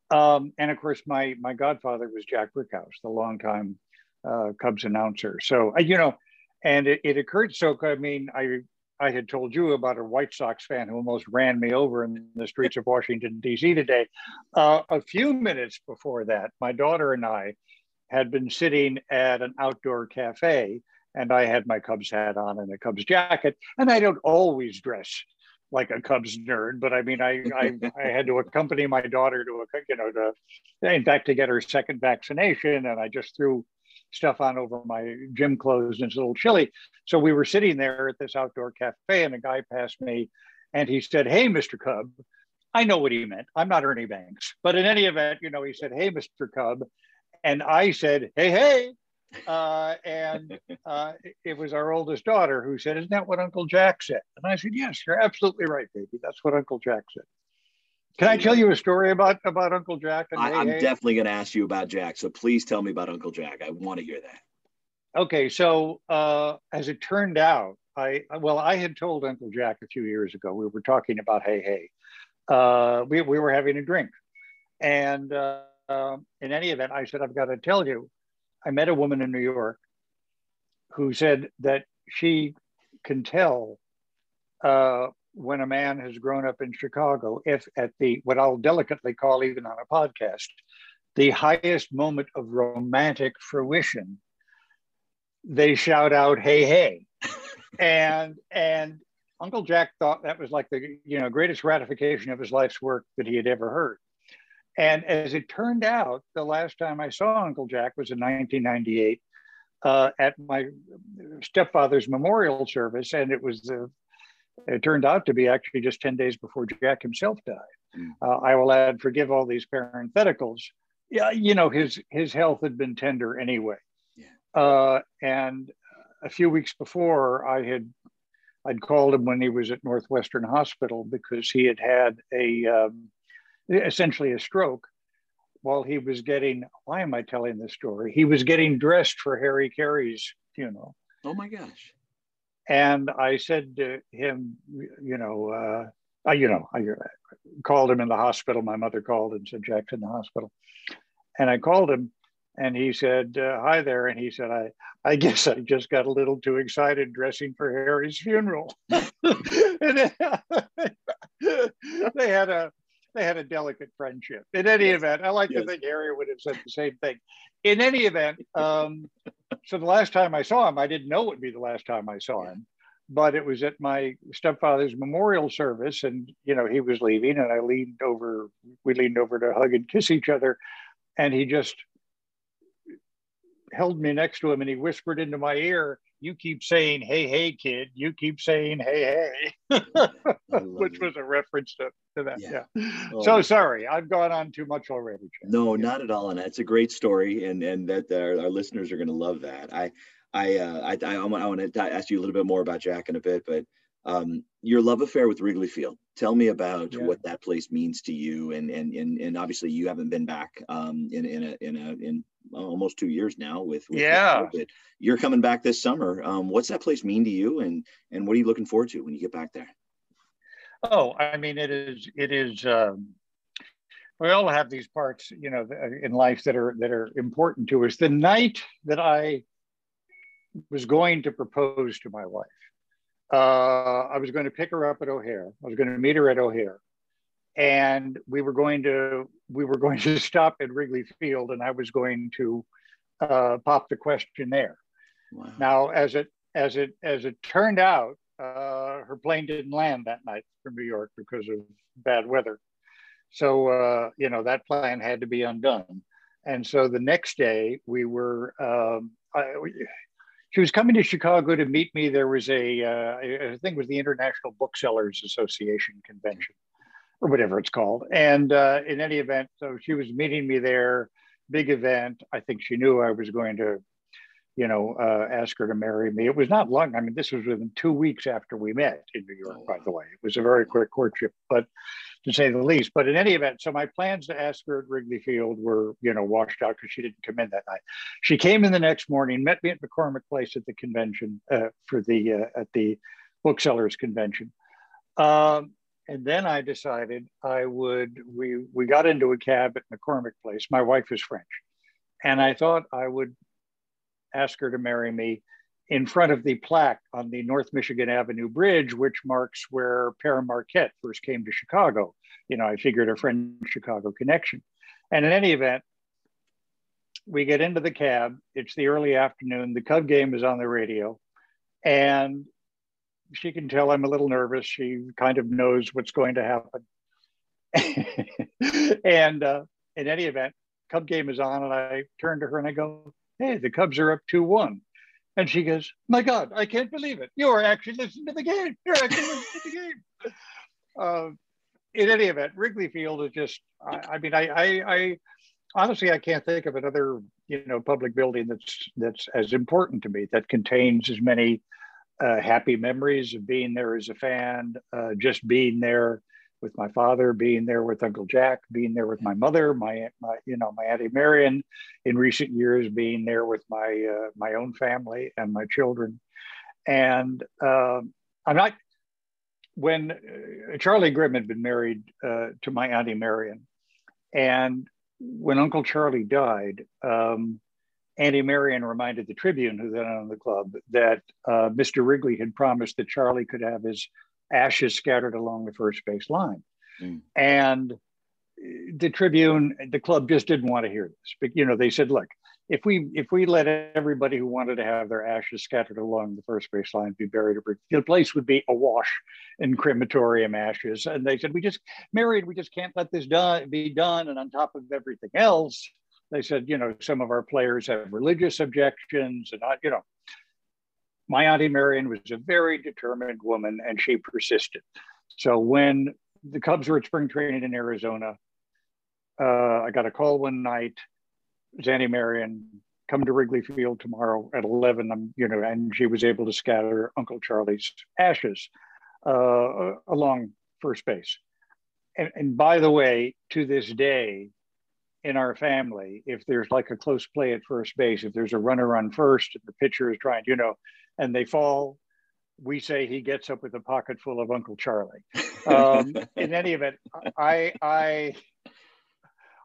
Um, and of course, my my godfather was Jack Brickhouse, the longtime uh, Cubs announcer. So you know, and it, it occurred. So I mean, I I had told you about a White Sox fan who almost ran me over in the streets of Washington D.C. today. Uh, a few minutes before that, my daughter and I had been sitting at an outdoor cafe, and I had my Cubs hat on and a Cubs jacket, and I don't always dress like a Cubs nerd, but I mean, I, I, I had to accompany my daughter to a, you know, to, in fact, to get her second vaccination. And I just threw stuff on over my gym clothes and it's a little chilly. So we were sitting there at this outdoor cafe and a guy passed me and he said, Hey, Mr. Cub. I know what he meant. I'm not Ernie Banks. But in any event, you know, he said, Hey, Mr. Cub. And I said, Hey, hey. Uh, and uh, it was our oldest daughter who said, Isn't that what Uncle Jack said? And I said, Yes, you're absolutely right, baby. That's what Uncle Jack said. Can I tell you a story about about Uncle Jack? I, am definitely going to ask you about Jack. So please tell me about Uncle Jack. I want to hear that. Okay, so uh, as it turned out, I well, I had told Uncle Jack a few years ago. We were talking about hey hey. Uh, we we were having a drink, and uh, in any event, I said I've got to tell you. I met a woman in New York who said that she can tell uh, when a man has grown up in Chicago, if at the what I'll delicately call even on a podcast, the highest moment of romantic fruition, they shout out, "Hey, hey!" and and Uncle Jack thought that was like the you know greatest ratification of his life's work that he had ever heard. And as it turned out, the last time I saw Uncle Jack was in 1998 uh, at my stepfather's memorial service, and it was the it turned out to be actually just 10 days before Jack himself died. Mm. Uh, I will add, forgive all these parentheticals. Yeah, you know, his his health had been tender anyway. Yeah. Uh, and a few weeks before, I had I'd called him when he was at Northwestern Hospital because he had had a um, essentially a stroke while he was getting. Why am I telling this story? He was getting dressed for Harry Caray's funeral. Oh my gosh! And I said to him, you know, uh, I, you know, I called him in the hospital. My mother called and said, Jack's in the hospital. And I called him and he said, uh, hi there. And he said, I, I guess I just got a little too excited dressing for Harry's funeral. <laughs> and <laughs> they had a, they had a delicate friendship. In any yes. event, I like yes. to think Harry would have said the same thing. In any event, um, <laughs> so the last time I saw him, I didn't know it would be the last time I saw him, but it was at my stepfather's memorial service, and you know he was leaving, and I leaned over. We leaned over to hug and kiss each other, and he just held me next to him, and he whispered into my ear, "You keep saying, hey, hey, kid. You keep saying, hey, hey," <laughs> which was a reference to to that. Yeah. yeah. Oh, so sorry, I've gone on too much already. No, yeah. not at all. And it's a great story, and and that our, our listeners are going to love that. I I uh, I I, I want to ask you a little bit more about Jack in a bit, but um, your love affair with Wrigley Field. Tell me about yeah. what that place means to you, and and and and obviously you haven't been back um, in in a in a in almost two years now with, with yeah. You're coming back this summer. Um, what's that place mean to you, and and what are you looking forward to when you get back there? Oh, I mean, it is. It is. Um, we all have these parts, you know, in life that are that are important to us. The night that I was going to propose to my wife, uh, I was going to pick her up at O'Hare. I was going to meet her at O'Hare, and we were going to we were <laughs> going to stop at Wrigley Field, and I was going to uh, pop the question there. Wow. Now, as it as it as it turned out, uh, her plane didn't land that night from New York because of bad weather. So, uh, you know, that plan had to be undone. And so the next day we were, um, I, she was coming to Chicago to meet me. There was a, uh, I think it was the International Booksellers Association convention or whatever it's called. And uh, in any event, so she was meeting me there, big event. I think she knew I was going to, you know, uh, ask her to marry me. It was not long. I mean, this was within two weeks after we met in New York, oh, by the way. It was a very quick courtship, but to say the least. But in any event, so my plans to ask her at Wrigley Field were, you know, washed out because she didn't come in that night. She came in the next morning, met me at McCormick Place at the convention uh, for the uh, at the booksellers convention. Um, and then I decided I would. We we got into a cab at McCormick Place. My wife is French, and I thought I would ask her to marry me in front of the plaque on the North Michigan Avenue Bridge, which marks where Pere Marquette first came to Chicago. You know, I figured a French Chicago connection. And in any event, we get into the cab. It's the early afternoon. The Cub game is on the radio. And she can tell I'm a little nervous. She kind of knows what's going to happen. <laughs> and uh, in any event, Cub game is on. And I turn to her and I go, Hey, the Cubs are up 2 1. And she goes, My God, I can't believe it. You're actually listening to the game. You're actually listening to the game. <laughs> Uh, in any event, Wrigley Field is just, I, I mean, I, I, I, honestly, I can't think of another, you know, public building that's, that's as important to me, that contains as many uh, happy memories of being there as a fan, uh, just being there, with my father, being there with Uncle Jack, being there with my mother, my, my you know my Auntie Marion, in recent years being there with my uh, my own family and my children, and uh, I'm not. When uh, Charlie Grimm had been married uh, to my Auntie Marion, and when Uncle Charlie died, um, Auntie Marion reminded the Tribune, who then owned the club, that uh, Mr. Wrigley had promised that Charlie could have his ashes scattered along the first base line. Mm. And the Tribune, the club just didn't want to hear this. But you know, they said, look, if we if we let everybody who wanted to have their ashes scattered along the first base line be buried, the place would be awash in crematorium ashes. And they said, we just married, we just can't let this done be done. And on top of everything else, they said, you know, some of our players have religious objections, and not, you know, my Auntie Marion was a very determined woman and she persisted. So when the Cubs were at spring training in Arizona, uh, I got a call one night. Auntie Marion, come to Wrigley Field tomorrow at 11. I'm, you know, and she was able to scatter Uncle Charlie's ashes uh, along first base. And, and by the way, to this day, in our family, if there's like a close play at first base, if there's a runner on first and the pitcher is trying, you know, and they fall, we say he gets up with a pocket full of Uncle Charlie. Um, <laughs> in any event, I, I,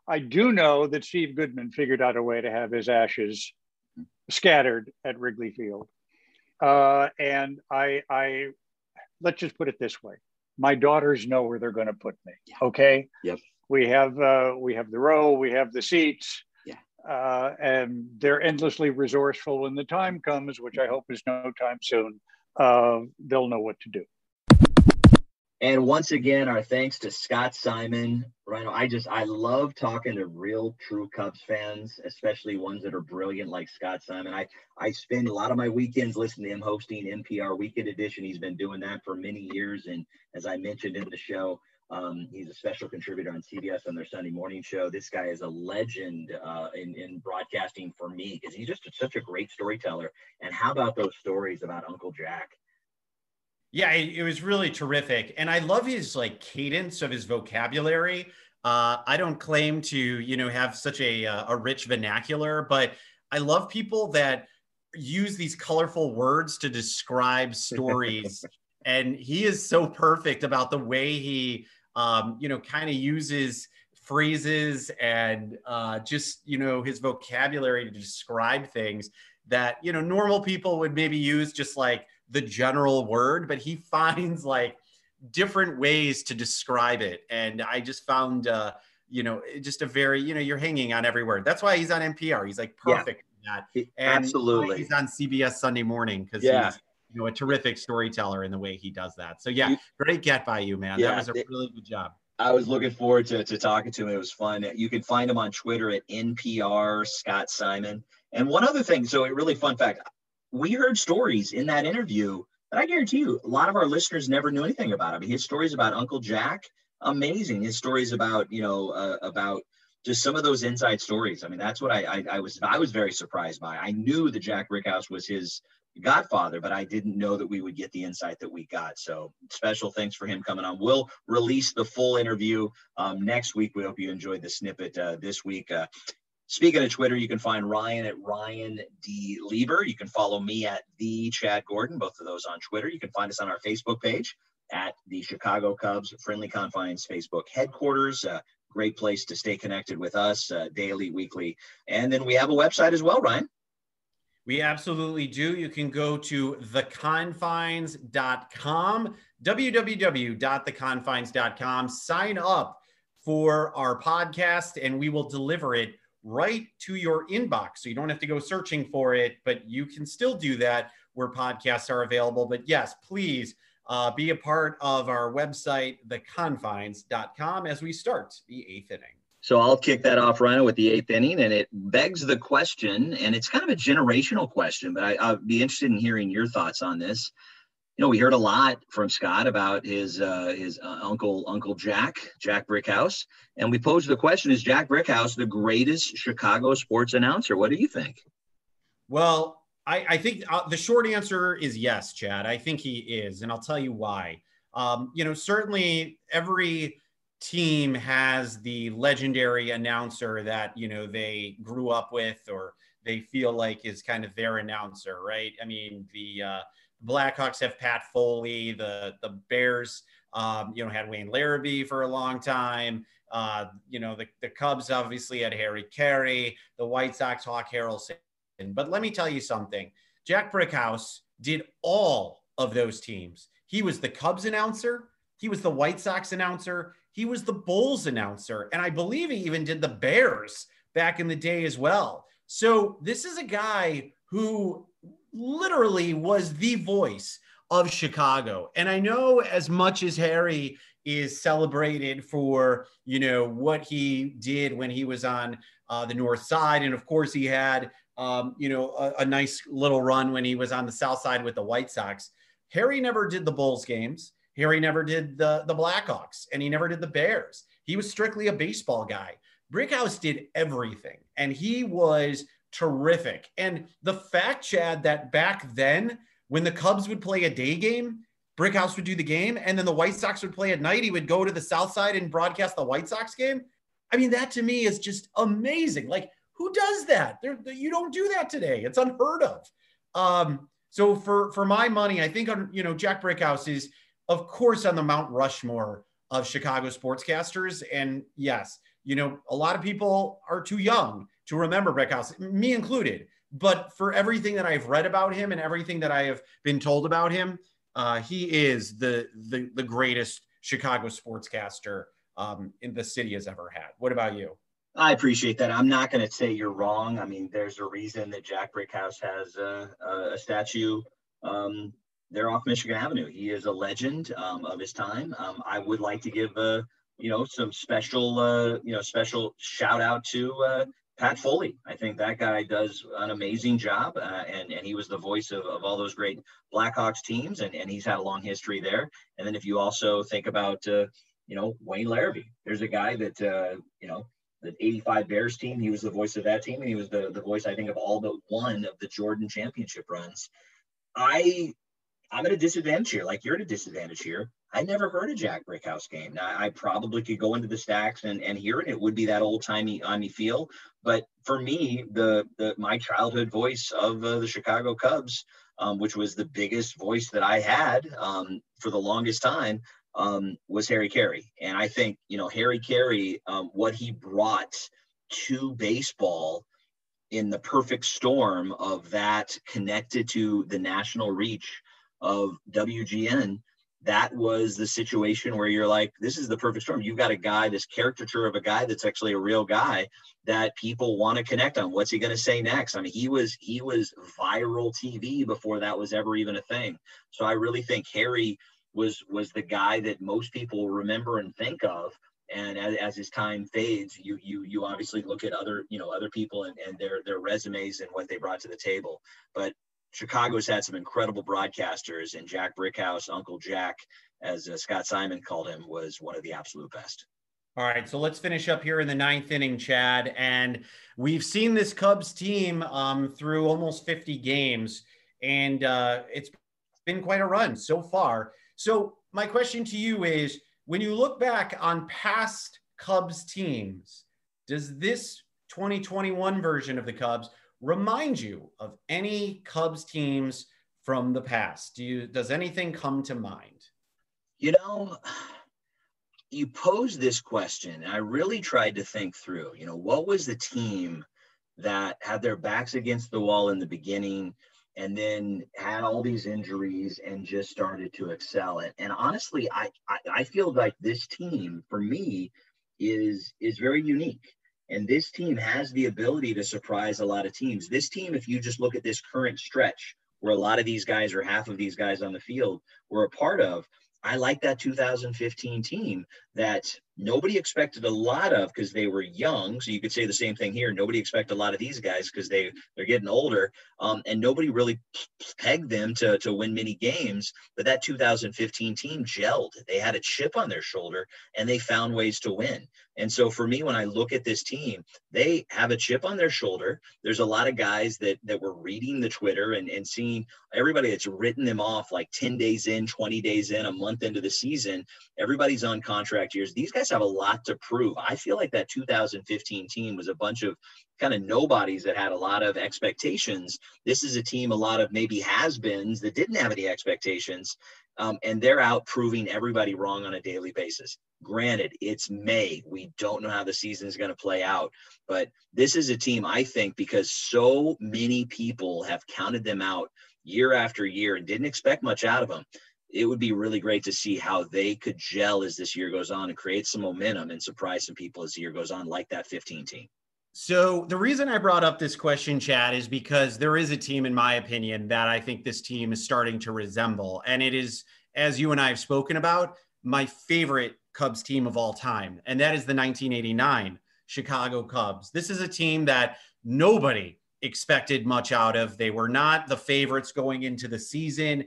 I do know that Steve Goodman figured out a way to have his ashes scattered at Wrigley Field. Uh, and I, I, let's just put it this way: my daughters know where they're going to put me. Okay. Yep. We have uh, we have the row, we have the seats uh, and they're endlessly resourceful when the time comes, which I hope is no time soon. Uh, they'll know what to do. And once again, our thanks to Scott Simon. Rhino, I just I love talking to real true Cubs fans, especially ones that are brilliant like Scott Simon. I I spend a lot of my weekends listening to him hosting NPR Weekend Edition. He's been doing that for many years, and as I mentioned in the show, um, he's a special contributor on CBS on their Sunday morning show. This guy is a legend uh, in, in broadcasting for me because he's just such a great storyteller. And how about those stories about Uncle Jack? Yeah, it, it was really terrific. And I love his like cadence of his vocabulary. Uh, I don't claim to, you know, have such a, uh, a rich vernacular, but I love people that use these colorful words to describe stories. <laughs> and he is so perfect about the way he um, you know, kind of uses phrases and uh, just you know his vocabulary to describe things that you know normal people would maybe use just like the general word, but he <laughs> finds like different ways to describe it, and I just found. Uh, you know, just a very, you know, you're hanging on every word. That's why he's on NPR. He's like perfect yeah, that. And Absolutely. He's on CBS Sunday morning because yeah. he's you know a terrific storyteller in the way he does that. So yeah, great get by you, man. Yeah, that was a it, really good job. I was looking forward to, to talking to him. It was fun. You can find him on Twitter at NPR Scott Simon. And one other thing, so a really fun fact, we heard stories in that interview that I guarantee you a lot of our listeners never knew anything about. I mean, his stories about Uncle Jack, amazing. His stories about, you know, uh, about just some of those inside stories. I mean, that's what I, I, I was I was very surprised by. I knew that Jack Brickhouse was his godfather, but I didn't know that we would get the insight that we got. So special thanks for him coming on. We'll release the full interview um, next week. We hope you enjoyed the snippet uh, this week. Uh, Speaking of Twitter, you can find Ryan at Ryan D. Lieber. You can follow me at the Chad Gordon, both of those on Twitter. You can find us on our Facebook page at the Chicago Cubs Friendly Confines Facebook headquarters. Uh, great place to stay connected with us uh, daily, weekly. And then we have a website as well, Ryan. We absolutely do. You can go to theconfines.com, www.theconfines.com. Sign up for our podcast, and we will deliver it right to your inbox. So you don't have to go searching for it, but you can still do that where podcasts are available. But yes, please uh, be a part of our website, theconfines.com, as we start the eighth inning. So I'll kick that off, Rhino, with the eighth inning, and it begs the question, and it's kind of a generational question, but I, I'd be interested in hearing your thoughts on this. You know, we heard a lot from Scott about his uh, his uh, uncle Uncle Jack Jack Brickhouse, and we posed the question: Is Jack Brickhouse the greatest Chicago sports announcer? What do you think? Well, I, I think uh, the short answer is yes, Chad. I think he is, and I'll tell you why. Um, you know, certainly every team has the legendary announcer that you know they grew up with or they feel like is kind of their announcer, right? I mean, the uh, Blackhawks have Pat Foley, the the Bears, um, you know, had Wayne Larrivee for a long time. Uh, you know, the, the Cubs obviously had Harry Caray, the White Sox Hawk Harrelson but let me tell you something Jack Brickhouse did all of those teams. He was the Cubs announcer, he was the White Sox announcer, he was the Bulls announcer, and I believe he even did the Bears back in the day as well. So this is a guy who literally was the voice of Chicago. And I know as much as Harry is celebrated for, you know, what he did when he was on uh, the North Side. And of course, he had um, you know, a, a, nice little run when he was on the south side with the White Sox. Harry never did the Bulls games. Harry never did the, the Blackhawks and he never did the Bears. He was strictly a baseball guy. Brickhouse did everything and he was terrific. And the fact, Chad, that back then when the Cubs would play a day game, Brickhouse would do the game, and then the White Sox would play at night. He would go to the South Side and broadcast the White Sox game. I mean, that to me is just amazing. Like who does that? You don't do that today. It's unheard of. Um, so for for my money, I think you know Jack Brickhouse is of course on the Mount Rushmore of Chicago sportscasters. And yes, you know a lot of people are too young to remember Brickhouse, me included. But for everything that I've read about him and everything that I have been told about him, uh, he is the, the the greatest Chicago sportscaster um, in the city has ever had. What about you? I appreciate that. I'm not going to say you're wrong. I mean, there's a reason that Jack Brickhouse has a, a statue um, there off Michigan Avenue. He is a legend um, of his time. Um, I would like to give, uh, you know, some special, uh, you know, special shout out to uh, Pat Foley. I think that guy does an amazing job, uh, and and he was the voice of, of all those great Blackhawks teams, and, and he's had a long history there. And then if you also think about, uh, you know, Wayne Larrivee, there's a guy that uh, you know the 85 Bears team. He was the voice of that team, and he was the, the voice, I think, of all but one of the Jordan championship runs. I I'm at a disadvantage here, like you're at a disadvantage here. I never heard a Jack Brickhouse game. Now I probably could go into the stacks and, and hear it. It would be that old timey on feel. But for me, the the my childhood voice of uh, the Chicago Cubs, um, which was the biggest voice that I had um, for the longest time, um, was Harry Caray. And I think, you know, Harry Caray, um, what he brought to baseball in the perfect storm of that connected to the national reach of WGN, that was the situation where you're like, this is the perfect storm. You've got a guy, this caricature of a guy that's actually a real guy that people want to connect on. What's he going to say next? I mean, he was he was viral TV before that was ever even a thing. So I really think Harry was was the guy that most people remember and think of and as, as his time fades you you you obviously look at other you know other people and, and their their resumes and what they brought to the table but chicago's had some incredible broadcasters and jack brickhouse uncle jack as uh, scott simon called him was one of the absolute best all right, so let's finish up here in the ninth inning, Chad. And we've seen this Cubs team um, through almost 50 games, and uh, it's been quite a run so far. So, my question to you is when you look back on past Cubs teams, does this 2021 version of the Cubs remind you of any Cubs teams from the past? Do you does anything come to mind? You know, you posed this question, and I really tried to think through, you know, what was the team that had their backs against the wall in the beginning and then had all these injuries and just started to excel. And, and honestly, I, I, I feel like this team for me is is very unique. And this team has the ability to surprise a lot of teams. This team, if you just look at this current stretch where a lot of these guys or half of these guys on the field were a part of, I like that 2015 team that nobody expected a lot of because they were young. So you could say the same thing here. Nobody expected a lot of these guys because they they're getting older, um, and nobody really pegged them to to win many games. But that 2015 team gelled. They had a chip on their shoulder, and they found ways to win. And so for me, when I look at this team, they have a chip on their shoulder. There's a lot of guys that that were reading the Twitter and and seeing everybody that's written them off like 10 days in, 20 days in, a month into the season. Everybody's on contract years. These guys have a lot to prove. I feel like that 2015 team was a bunch of kind of nobodies that had a lot of expectations. This is a team, a lot of maybe has beens that didn't have any expectations. Um, and they're out proving everybody wrong on a daily basis. Granted, it's May. We don't know how the season is going to play out. But this is a team, I think, because so many people have counted them out year after year and didn't expect much out of them it would be really great to see how they could gel as this year goes on and create some momentum and surprise some people as the year goes on, like that 15 team. So the reason I brought up this question, Chad, is because there is a team, in my opinion, that I think this team is starting to resemble, and it is, as you and I have spoken about, my favorite Cubs team of all time, and that is the 1989 Chicago Cubs. This is a team that nobody expected much out of. They were not the favorites going into the season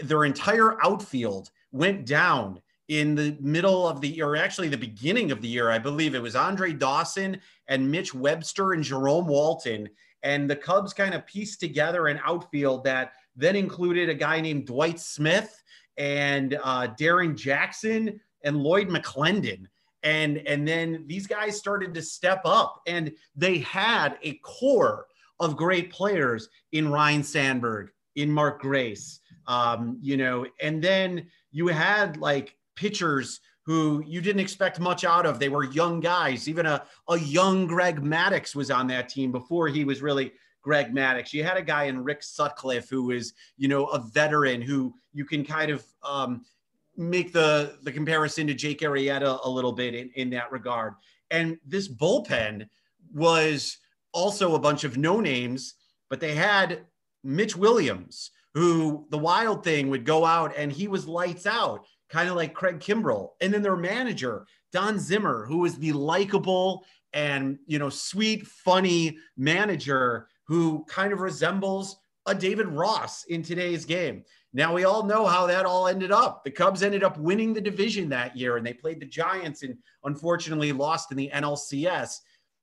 their entire outfield went down in the middle of the year, actually the beginning of the year. I believe it was Andre Dawson and Mitch Webster and Jerome Walton. And the Cubs kind of pieced together an outfield that then included a guy named Dwight Smith and uh, Darrin Jackson and Lloyd McClendon. And, and then these guys started to step up and they had a core of great players in Ryne Sandberg, in Mark Grace, um, you know, and then you had like pitchers who you didn't expect much out of. They were young guys. Even a, a young Greg Maddux was on that team before he was really Greg Maddux. You had a guy in Rick Sutcliffe who was, you know, a veteran who you can kind of um, make the the comparison to Jake Arrieta a little bit in, in that regard. And this bullpen was also a bunch of no names, but they had Mitch Williams, who the wild thing would go out and he was lights out, kind of like Craig Kimbrel. And then their manager, Don Zimmer, who was the likable and, you know, sweet, funny manager who kind of resembles a David Ross in today's game. Now we all know how that all ended up. The Cubs ended up winning the division that year and they played the Giants and unfortunately lost in the NLCS.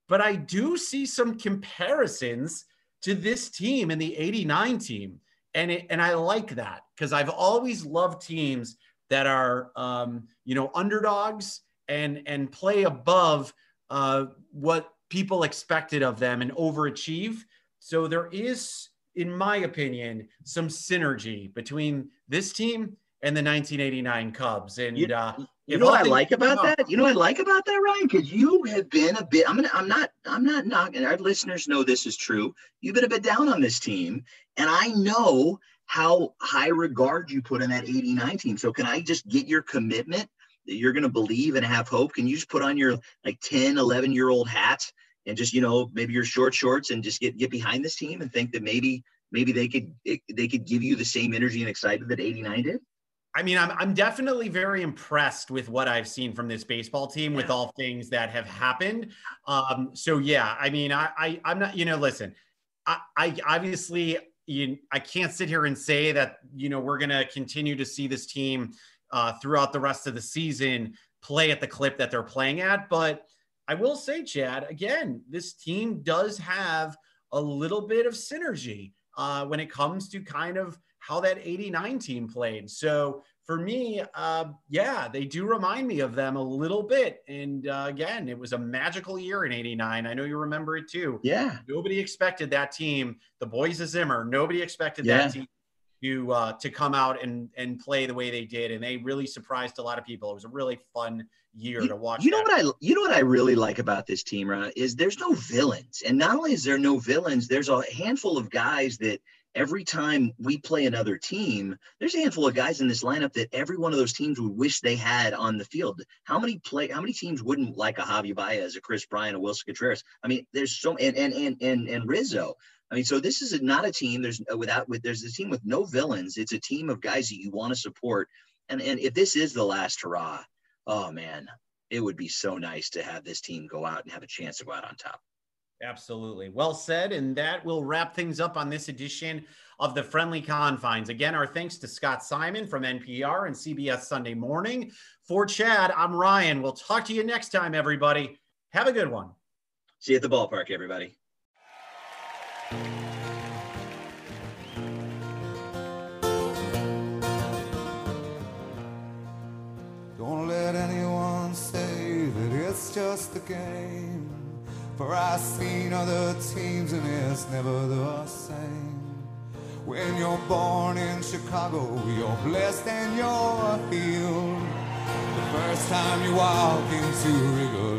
But I do see some comparisons to this team and the 89 team and it, and I like that because I've always loved teams that are um, you know underdogs and and play above uh, what people expected of them and overachieve. So there is, in my opinion, some synergy between this team and the 1989 Cubs. And uh, You know what I like about that? You know what I like about that, Ryan? Because you have been a bit. I'm gonna. I'm not. I'm not knocking. Our listeners know this is true. You've been a bit down on this team, and I know how high regard you put in that '89 team. So can I just get your commitment that you're gonna believe and have hope? Can you just put on your like 10, 11 year old hat and just you know maybe your short shorts and just get get behind this team and think that maybe maybe they could they could give you the same energy and excitement that '89 did? I mean, I'm I'm definitely very impressed with what I've seen from this baseball team with all things that have happened. Um, so yeah, I mean, I, I I'm not, you know, listen, I, I obviously you, I can't sit here and say that you know we're gonna continue to see this team uh, throughout the rest of the season play at the clip that they're playing at, but I will say, Chad, again, this team does have a little bit of synergy uh, when it comes to kind of how that 89 team played. So for me, uh, yeah, they do remind me of them a little bit. And uh, again, it was a magical year in 89. I know you remember it too. Yeah. Nobody expected that team, the boys of Zimmer, nobody expected Yeah. that team to uh, to come out and and play the way they did. And they really surprised a lot of people. It was a really fun year You- to watch. You know that. what I you know what I really like about this team, Ron, is there's no villains. And not only is there no villains, there's a handful of guys that every time we play another team, there's a handful of guys in this lineup that every one of those teams would wish they had on the field. How many play how many teams wouldn't like a Javi Baez, a Kris Bryant, a Willson Contreras? I mean, there's so and and and and, and Rizzo. I mean, so this is not a team. There's uh, without with there's a team with no villains. It's a team of guys that you want to support. And and if this is the last hurrah, oh man, it would be so nice to have this team go out and have a chance to go out on top. Absolutely. Well said. And that will wrap things up on this edition of the Friendly Confines. Again, our thanks to Scott Simon from NPR and CBS Sunday Morning. For Chad, I'm Ryan. We'll talk to you next time, everybody. Have a good one. See you at the ballpark, everybody. Don't let anyone say that it's just a game. For I've seen other teams and it's never the same. When you're born in Chicago, you're blessed and you're healed. The first time you walk into Wrigley